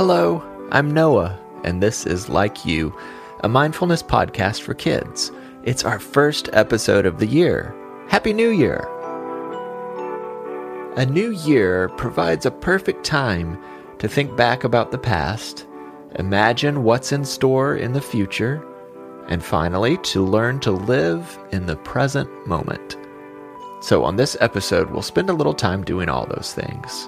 Hello, I'm Noah, and this is Like You, a mindfulness podcast for kids. It's our first episode of the year. Happy New Year! A new year provides a perfect time to think back about the past, imagine what's in store in the future, and finally to learn to live in the present moment. So, on this episode, we'll spend a little time doing all those things.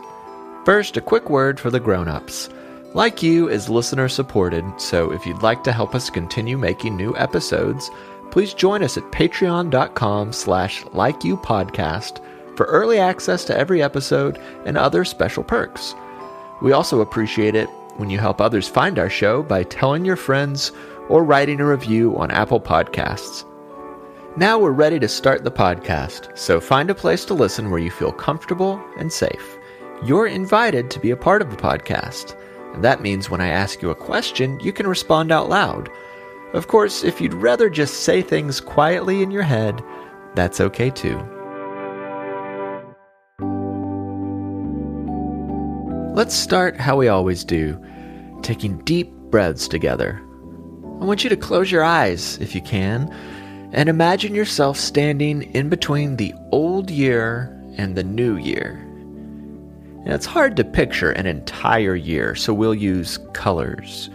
First, a quick word for the grown ups. Like You is listener supported, so if you'd like to help us continue making new episodes, please join us at patreon.com slash likeyoupodcast for early access to every episode and other special perks. We also appreciate it when you help others find our show by telling your friends or writing a review on Apple Podcasts. Now we're ready to start the podcast, so find a place to listen where you feel comfortable and safe. You're invited to be a part of the podcast. And that means when I ask you a question, you can respond out loud. Of course, if you'd rather just say things quietly in your head, that's okay too. Let's start how we always do, taking deep breaths together. I want you to close your eyes, if you can, and imagine yourself standing in between the old year and the new year. Now, it's hard to picture an entire year, so we'll use colors.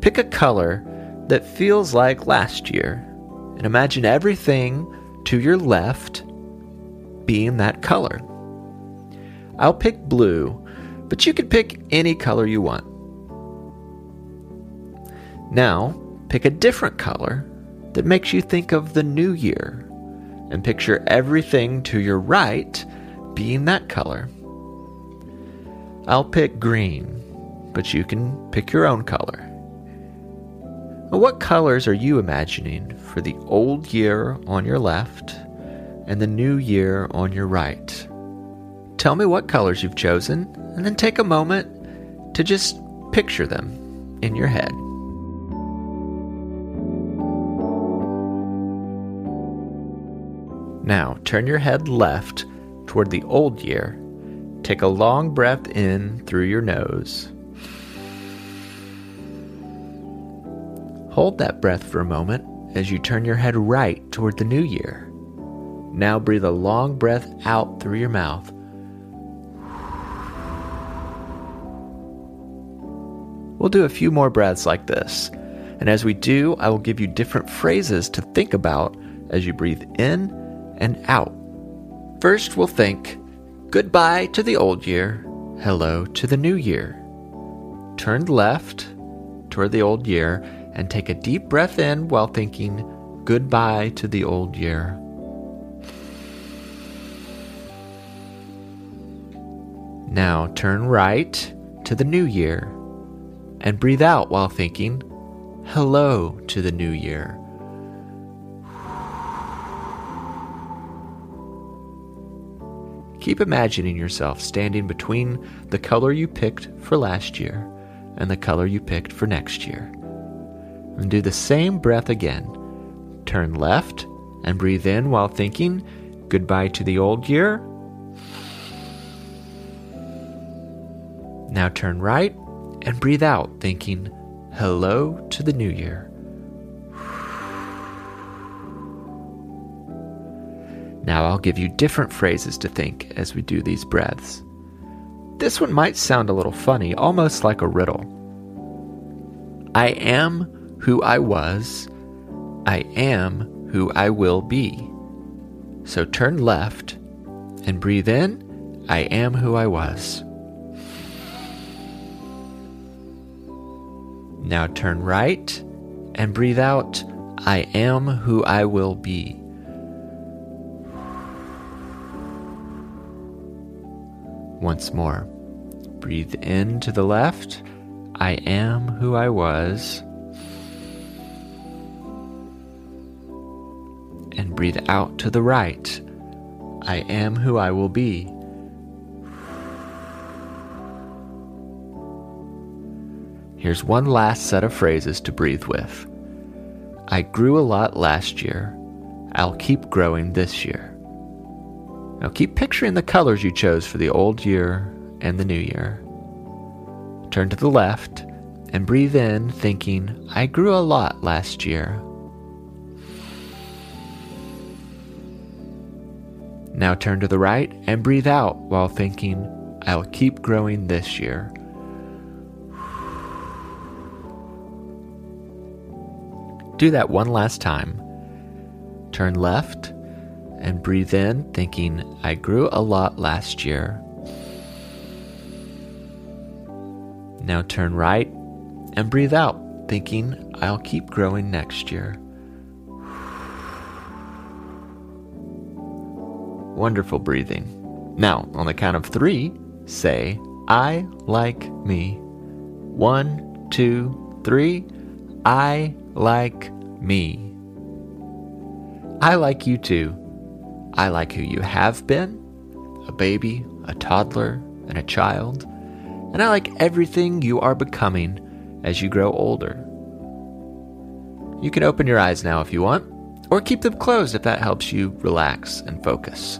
Pick a color that feels like last year, and imagine everything to your left being that color. I'll pick blue, but you can pick any color you want. Now, pick a different color that makes you think of the new year, and picture everything to your right being that color. I'll pick green, but you can pick your own color. What colors are you imagining for the old year on your left and the new year on your right? Tell me what colors you've chosen, and then take a moment to just picture them in your head. Now, turn your head left toward the old year Take a long breath in through your nose. Hold that breath for a moment as you turn your head right toward the new year. Now breathe a long breath out through your mouth. We'll do a few more breaths like this. And as we do, I will give you different phrases to think about as you breathe in and out. First, we'll think Goodbye to the old year, hello to the new year. Turn left toward the old year and take a deep breath in while thinking goodbye to the old year. Now turn right to the new year and breathe out while thinking hello to the new year. Keep imagining yourself standing between the color you picked for last year and the color you picked for next year. And do the same breath again. Turn left and breathe in while thinking goodbye to the old year. Now turn right and breathe out, thinking hello to the new year. Now I'll give you different phrases to think as we do these breaths. This one might sound a little funny, almost like a riddle. I am who I was. I am who I will be. So turn left and breathe in. I am who I was. Now turn right and breathe out. I am who I will be. Once more. Breathe in to the left. I am who I was. And breathe out to the right. I am who I will be. Here's one last set of phrases to breathe with. I grew a lot last year. I'll keep growing this year. Now keep picturing the colors you chose for the old year and the new year. turn to the left and breathe in, thinking, I grew a lot last year. Now turn to the right and breathe out while thinking, I'll keep growing this year. Do that one last time. Turn left and breathe in, thinking, I grew a lot last year. Now turn right and breathe out, thinking, I'll keep growing next year. Wonderful breathing. Now, on the count of three, say, I like me. One, two, three. I like me. I like you too. I like who you have been a baby, a toddler, and a child. And I like everything you are becoming as you grow older. You can open your eyes now if you want, or keep them closed if that helps you relax and focus.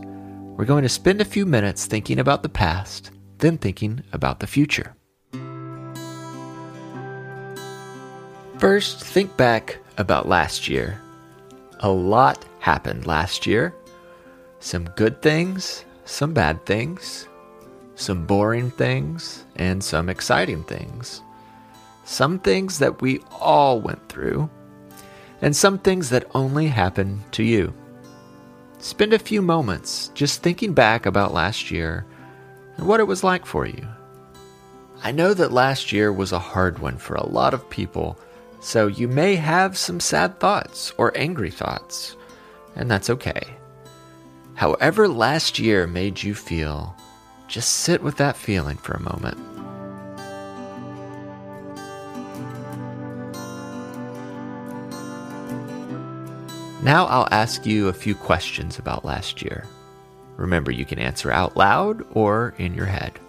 We're going to spend a few minutes thinking about the past, then thinking about the future. First, think back about last year. A lot happened last year. Some good things, some bad things, some boring things, and some exciting things some things that we all went through, and some things that only happened to you. Spend a few moments just thinking back about last year and what it was like for you. I know that last year was a hard one for a lot of people, so you may have some sad thoughts or angry thoughts, and that's okay. However, last year made you feel, just sit with that feeling for a moment. Now I'll ask you a few questions about last year. Remember, you can answer out loud or in your head.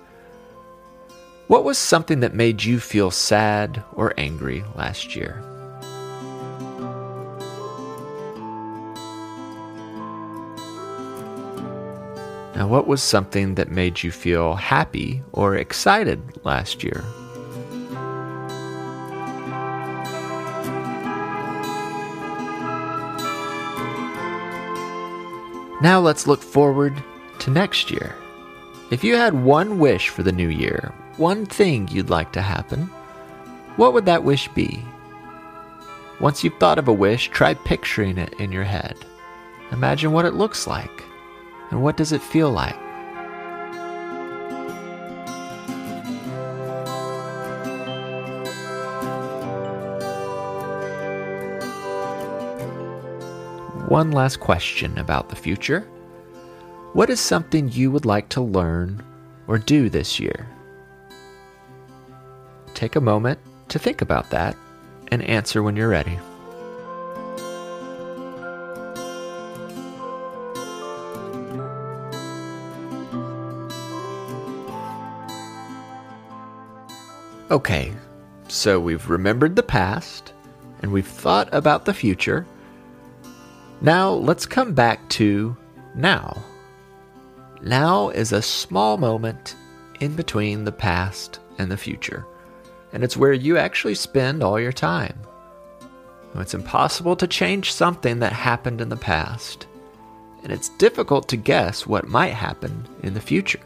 What was something that made you feel sad or angry last year? Now, what was something that made you feel happy or excited last year? Now let's look forward to next year. If you had one wish for the new year, one thing you'd like to happen, what would that wish be? Once you've thought of a wish, try picturing it in your head. Imagine what it looks like and what does it feel like. one last question about the future. What is something you would like to learn or do this year? Take a moment to think about that and answer when you're ready. Okay, so we've remembered the past and we've thought about the future now let's come back to now. Now is a small moment in between the past and the future, and it's where you actually spend all your time. It's impossible to change something that happened in the past, and it's difficult to guess what might happen in the future.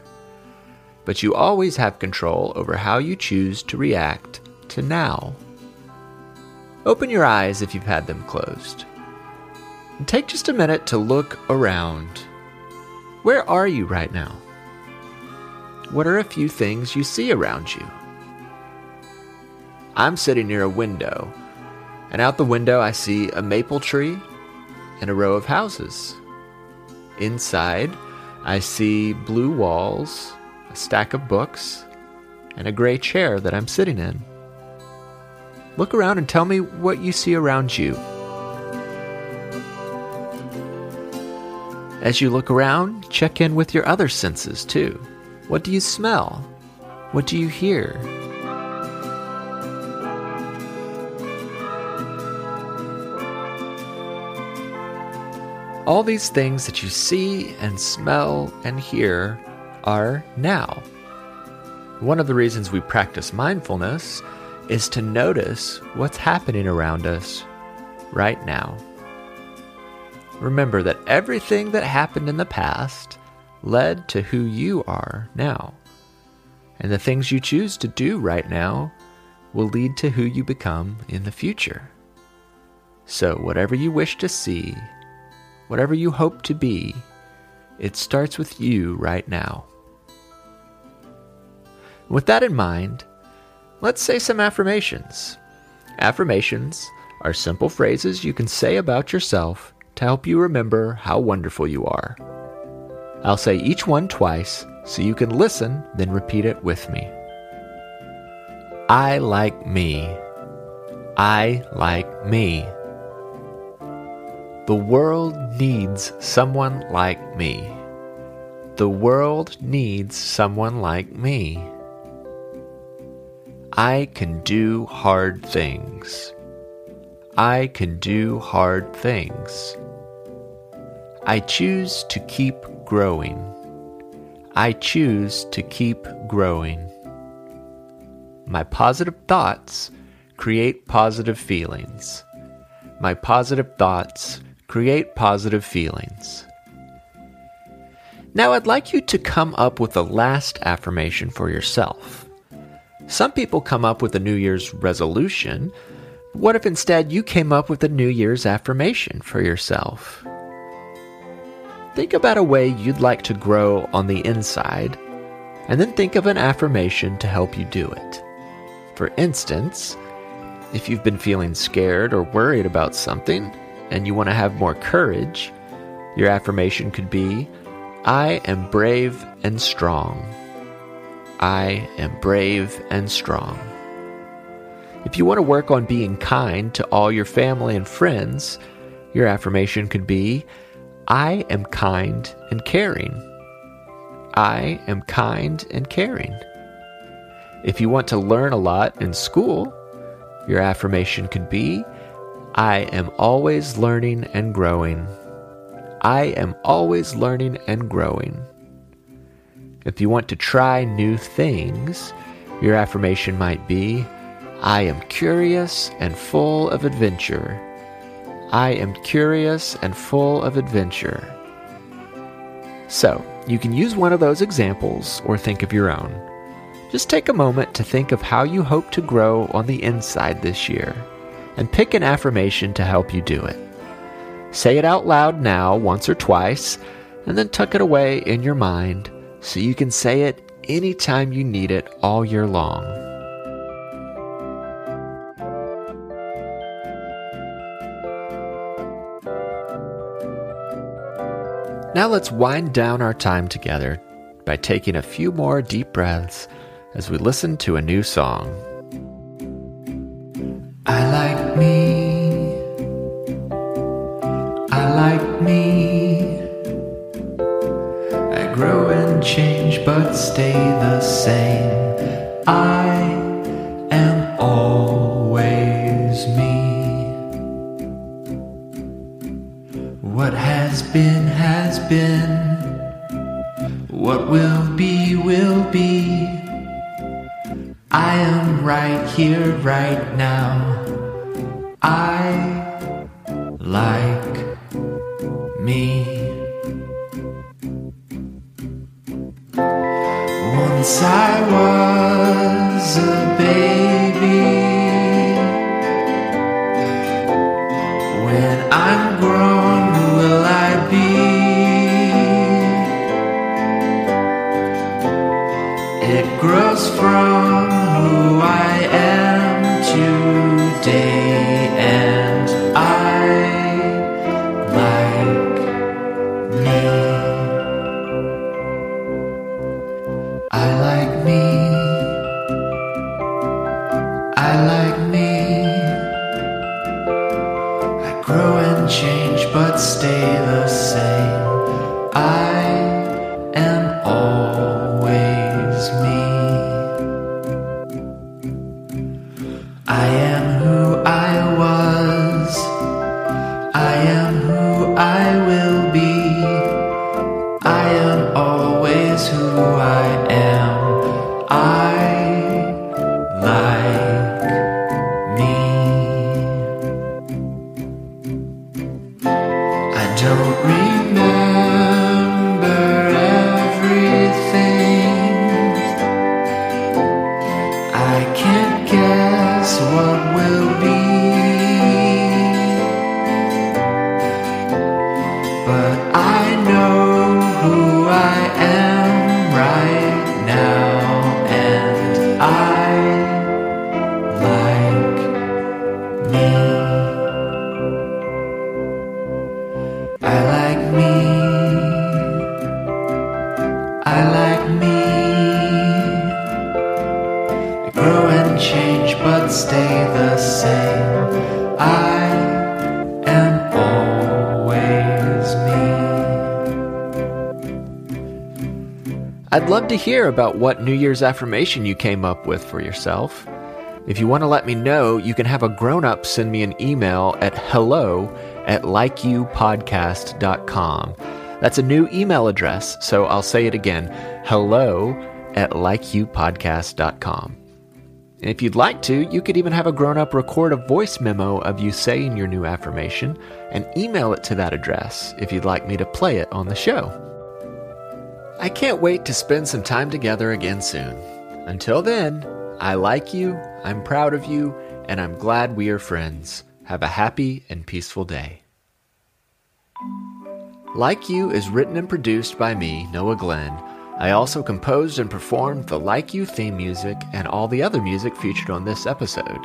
But you always have control over how you choose to react to now. Open your eyes if you've had them closed. And take just a minute to look around. Where are you right now? What are a few things you see around you? I'm sitting near a window, and out the window I see a maple tree and a row of houses. Inside, I see blue walls, a stack of books, and a gray chair that I'm sitting in. Look around and tell me what you see around you. As you look around, check in with your other senses too. What do you smell? What do you hear? All these things that you see and smell and hear are now. One of the reasons we practice mindfulness is to notice what's happening around us right now. Remember that everything that happened in the past led to who you are now. And the things you choose to do right now will lead to who you become in the future. So, whatever you wish to see, whatever you hope to be, it starts with you right now. With that in mind, let's say some affirmations. Affirmations are simple phrases you can say about yourself to help you remember how wonderful you are. I'll say each one twice so you can listen, then repeat it with me. I like me. I like me. The world needs someone like me. The world needs someone like me. I can do hard things. I can do hard things. I choose to keep growing. I choose to keep growing. My positive thoughts create positive feelings. My positive thoughts create positive feelings. Now, I'd like you to come up with a last affirmation for yourself. Some people come up with a New Year's resolution. What if instead you came up with a New Year's affirmation for yourself? Think about a way you'd like to grow on the inside, and then think of an affirmation to help you do it. For instance, if you've been feeling scared or worried about something and you want to have more courage, your affirmation could be I am brave and strong. I am brave and strong. If you want to work on being kind to all your family and friends, your affirmation could be I am kind and caring. I am kind and caring. If you want to learn a lot in school, your affirmation could be I am always learning and growing. I am always learning and growing. If you want to try new things, your affirmation might be I am curious and full of adventure. I am curious and full of adventure. So, you can use one of those examples or think of your own. Just take a moment to think of how you hope to grow on the inside this year and pick an affirmation to help you do it. Say it out loud now, once or twice, and then tuck it away in your mind so you can say it anytime you need it all year long. Now let's wind down our time together by taking a few more deep breaths as we listen to a new song. I like me. I like me. I grow change but stay the same. I am always me. What has been has been. What will be will be. I am right here, right now. Once I was a I like me. I like me. I grow and change but stay the same. I am always me. I'd love to hear about what New Year's affirmation you came up with for yourself. If you want to let me know, you can have a grown up send me an email at hello at likeyoupodcast.com. That's a new email address, so I'll say it again hello at likeyoupodcast.com. And if you'd like to, you could even have a grown up record a voice memo of you saying your new affirmation and email it to that address if you'd like me to play it on the show. I can't wait to spend some time together again soon. Until then, I like you, I'm proud of you, and I'm glad we are friends. Have a happy and peaceful day. Like You is written and produced by me, Noah Glenn. I also composed and performed the Like You theme music and all the other music featured on this episode.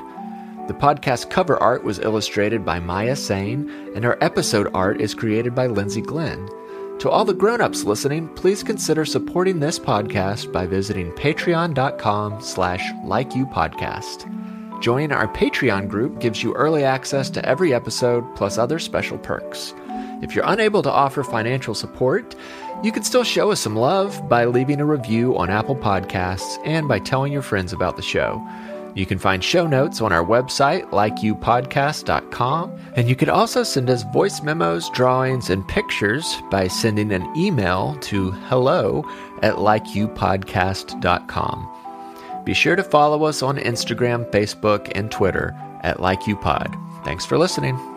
The podcast cover art was illustrated by Maya Sane, and our episode art is created by Lindsay Glenn. To all the grown-ups listening, please consider supporting this podcast by visiting patreon.com slash likeyoupodcast. Joining our Patreon group gives you early access to every episode plus other special perks. If you're unable to offer financial support, you can still show us some love by leaving a review on Apple Podcasts and by telling your friends about the show. You can find show notes on our website, likeyoupodcast.com, and you can also send us voice memos, drawings, and pictures by sending an email to hello at likeyoupodcast.com. Be sure to follow us on Instagram, Facebook, and Twitter at LikeYouPod. Thanks for listening.